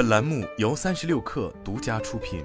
本栏目由三十六氪独家出品。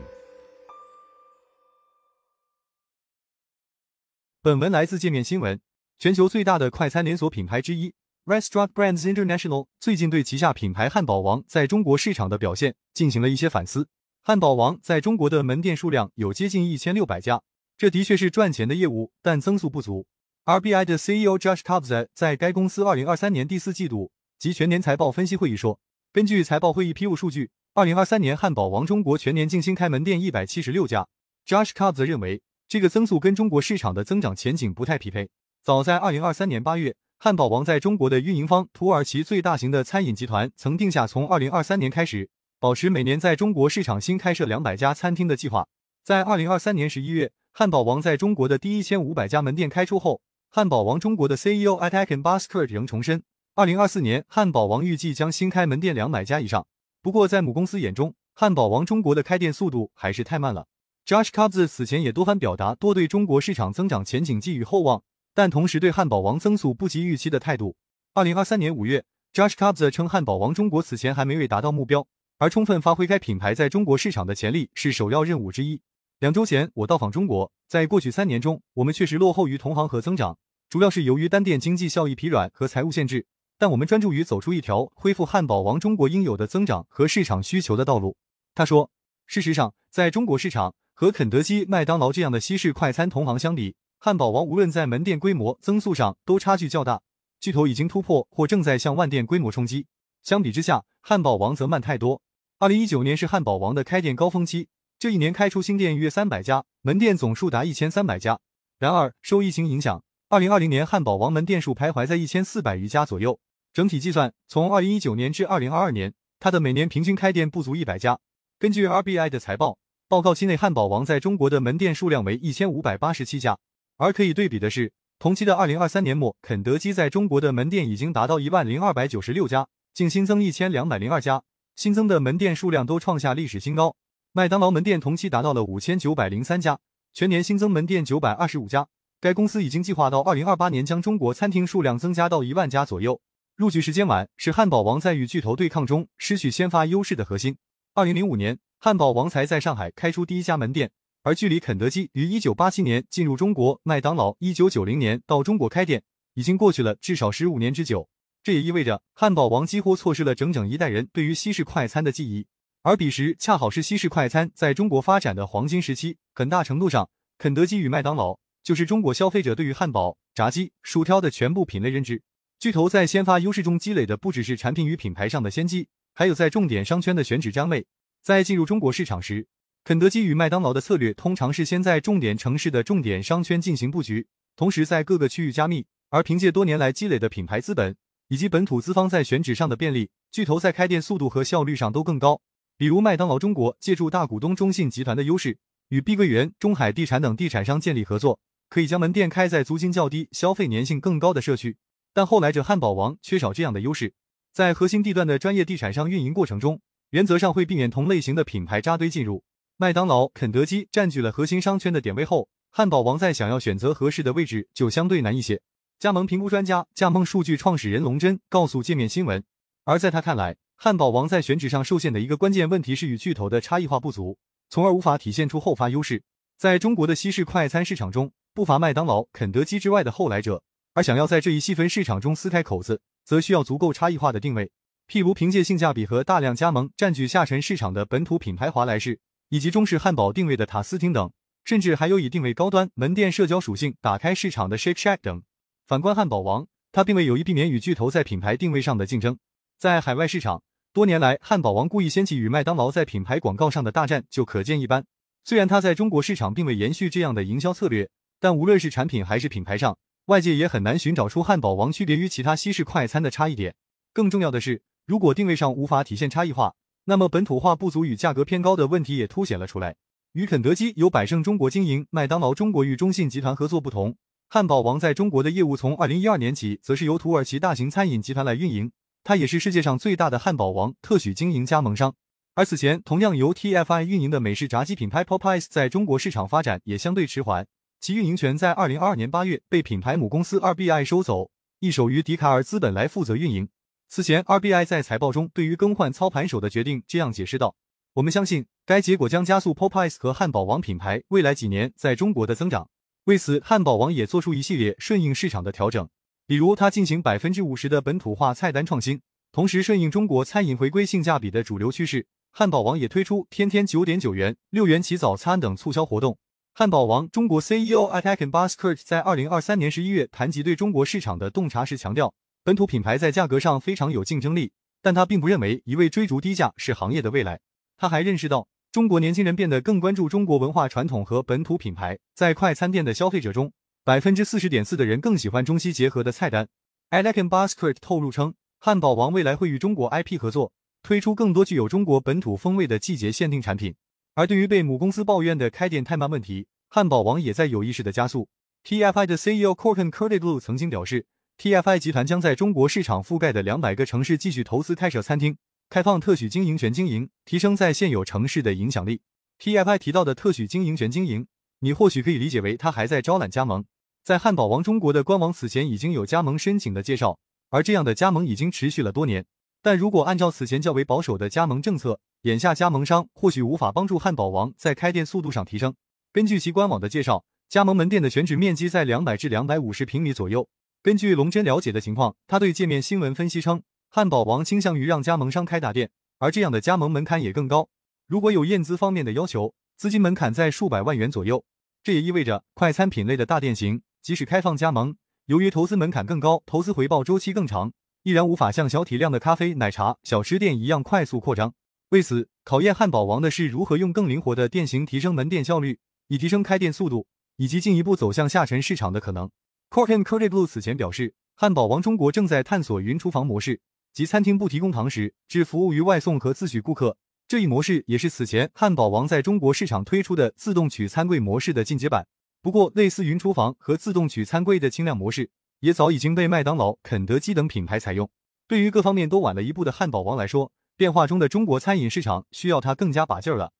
本文来自界面新闻。全球最大的快餐连锁品牌之一 Restaurant Brands International 最近对旗下品牌汉堡王在中国市场的表现进行了一些反思。汉堡王在中国的门店数量有接近一千六百家，这的确是赚钱的业务，但增速不足。RBI 的 CEO Josh Cobza 在该公司二零二三年第四季度及全年财报分析会议说。根据财报会议披露数据，二零二三年汉堡王中国全年净新开门店一百七十六家。Josh c o b 则认为，这个增速跟中国市场的增长前景不太匹配。早在二零二三年八月，汉堡王在中国的运营方土耳其最大型的餐饮集团曾定下从二零二三年开始保持每年在中国市场新开设两百家餐厅的计划。在二零二三年十一月，汉堡王在中国的第一千五百家门店开出后，汉堡王中国的 CEO Atakan Baskert 仍重申。二零二四年，汉堡王预计将新开门店两百家以上。不过，在母公司眼中，汉堡王中国的开店速度还是太慢了。Josh c o b s 此前也多番表达多对中国市场增长前景寄予厚望，但同时对汉堡王增速不及预期的态度。二零二三年五月，Josh c o b s 称汉堡王中国此前还没未达到目标，而充分发挥该品牌在中国市场的潜力是首要任务之一。两周前，我到访中国，在过去三年中，我们确实落后于同行和增长，主要是由于单店经济效益疲软和财务限制。但我们专注于走出一条恢复汉堡王中国应有的增长和市场需求的道路。他说：“事实上，在中国市场和肯德基、麦当劳这样的西式快餐同行相比，汉堡王无论在门店规模、增速上都差距较大。巨头已经突破或正在向万店规模冲击。相比之下，汉堡王则慢太多。二零一九年是汉堡王的开店高峰期，这一年开出新店约三百家，门店总数达一千三百家。然而，受疫情影响，二零二零年汉堡王门店数徘徊在一千四百余家左右。”整体计算，从二零一九年至二零二二年，它的每年平均开店不足一百家。根据 RBI 的财报报告期内，汉堡王在中国的门店数量为一千五百八十七家。而可以对比的是，同期的二零二三年末，肯德基在中国的门店已经达到一万零二百九十六家，净新增一千两百零二家，新增的门店数量都创下历史新高。麦当劳门店同期达到了五千九百零三家，全年新增门店九百二十五家。该公司已经计划到二零二八年将中国餐厅数量增加到一万家左右。入局时间晚是汉堡王在与巨头对抗中失去先发优势的核心。二零零五年，汉堡王才在上海开出第一家门店，而距离肯德基于一九八七年进入中国，麦当劳一九九零年到中国开店，已经过去了至少十五年之久。这也意味着汉堡王几乎错失了整整一代人对于西式快餐的记忆，而彼时恰好是西式快餐在中国发展的黄金时期。很大程度上，肯德基与麦当劳就是中国消费者对于汉堡、炸鸡、薯条的全部品类认知。巨头在先发优势中积累的不只是产品与品牌上的先机，还有在重点商圈的选址占位。在进入中国市场时，肯德基与麦当劳的策略通常是先在重点城市的重点商圈进行布局，同时在各个区域加密。而凭借多年来积累的品牌资本以及本土资方在选址上的便利，巨头在开店速度和效率上都更高。比如麦当劳中国借助大股东中信集团的优势，与碧桂园、中海地产等地产商建立合作，可以将门店开在租金较低、消费粘性更高的社区。但后来者汉堡王缺少这样的优势，在核心地段的专业地产商运营过程中，原则上会避免同类型的品牌扎堆进入。麦当劳、肯德基占据了核心商圈的点位后，汉堡王在想要选择合适的位置就相对难一些。加盟评估专家、加盟数据创始人龙真告诉界面新闻，而在他看来，汉堡王在选址上受限的一个关键问题是与巨头的差异化不足，从而无法体现出后发优势。在中国的西式快餐市场中，不乏麦当劳、肯德基之外的后来者。而想要在这一细分市场中撕开口子，则需要足够差异化的定位。譬如凭借性价比和大量加盟占据下沉市场的本土品牌华莱士，以及中式汉堡定位的塔斯汀等，甚至还有以定位高端门店社交属性打开市场的 Shake Shack 等。反观汉堡王，它并未有意避免与巨头在品牌定位上的竞争。在海外市场，多年来汉堡王故意掀起与麦当劳在品牌广告上的大战就可见一斑。虽然它在中国市场并未延续这样的营销策略，但无论是产品还是品牌上，外界也很难寻找出汉堡王区别于其他西式快餐的差异点。更重要的是，如果定位上无法体现差异化，那么本土化不足与价格偏高的问题也凸显了出来。与肯德基由百胜中国经营，麦当劳中国与中信集团合作不同，汉堡王在中国的业务从二零一二年起，则是由土耳其大型餐饮集团来运营。它也是世界上最大的汉堡王特许经营加盟商。而此前同样由 TFI 运营的美式炸鸡品牌 Popeyes 在中国市场发展也相对迟缓。其运营权在二零二二年八月被品牌母公司 RBI 收走，一手于迪卡尔资本来负责运营。此前，RBI 在财报中对于更换操盘手的决定这样解释道：“我们相信该结果将加速 Popeyes 和汉堡王品牌未来几年在中国的增长。为此，汉堡王也做出一系列顺应市场的调整，比如它进行百分之五十的本土化菜单创新，同时顺应中国餐饮回归性价比的主流趋势。汉堡王也推出天天九点九元、六元起早餐等促销活动。”汉堡王中国 CEO Atakan Baskert 在二零二三年十一月谈及对中国市场的洞察时强调，本土品牌在价格上非常有竞争力，但他并不认为一味追逐低价是行业的未来。他还认识到，中国年轻人变得更关注中国文化传统和本土品牌，在快餐店的消费者中，百分之四十点四的人更喜欢中西结合的菜单。Atakan Baskert 透露称，汉堡王未来会与中国 IP 合作，推出更多具有中国本土风味的季节限定产品。而对于被母公司抱怨的开店太慢问题，汉堡王也在有意识的加速。TFI 的 CEO Corkin Curtiglu 曾经表示，TFI 集团将在中国市场覆盖的两百个城市继续投资开设餐厅，开放特许经营权经营，提升在现有城市的影响力。TFI 提到的特许经营权经营，你或许可以理解为他还在招揽加盟。在汉堡王中国的官网此前已经有加盟申请的介绍，而这样的加盟已经持续了多年。但如果按照此前较为保守的加盟政策，眼下加盟商或许无法帮助汉堡王在开店速度上提升。根据其官网的介绍，加盟门店的选址面积在两百至两百五十平米左右。根据龙真了解的情况，他对界面新闻分析称，汉堡王倾向于让加盟商开大店，而这样的加盟门槛也更高。如果有验资方面的要求，资金门槛在数百万元左右。这也意味着快餐品类的大店型，即使开放加盟，由于投资门槛更高，投资回报周期更长，依然无法像小体量的咖啡、奶茶、小吃店一样快速扩张。为此，考验汉堡王的是如何用更灵活的店型提升门店效率，以提升开店速度，以及进一步走向下沉市场的可能。Corkin Curtiglu 此前表示，汉堡王中国正在探索云厨房模式，即餐厅不提供堂食，只服务于外送和自取顾客。这一模式也是此前汉堡王在中国市场推出的自动取餐柜模式的进阶版。不过，类似云厨房和自动取餐柜的轻量模式，也早已经被麦当劳、肯德基等品牌采用。对于各方面都晚了一步的汉堡王来说，变化中的中国餐饮市场需要它更加把劲儿了。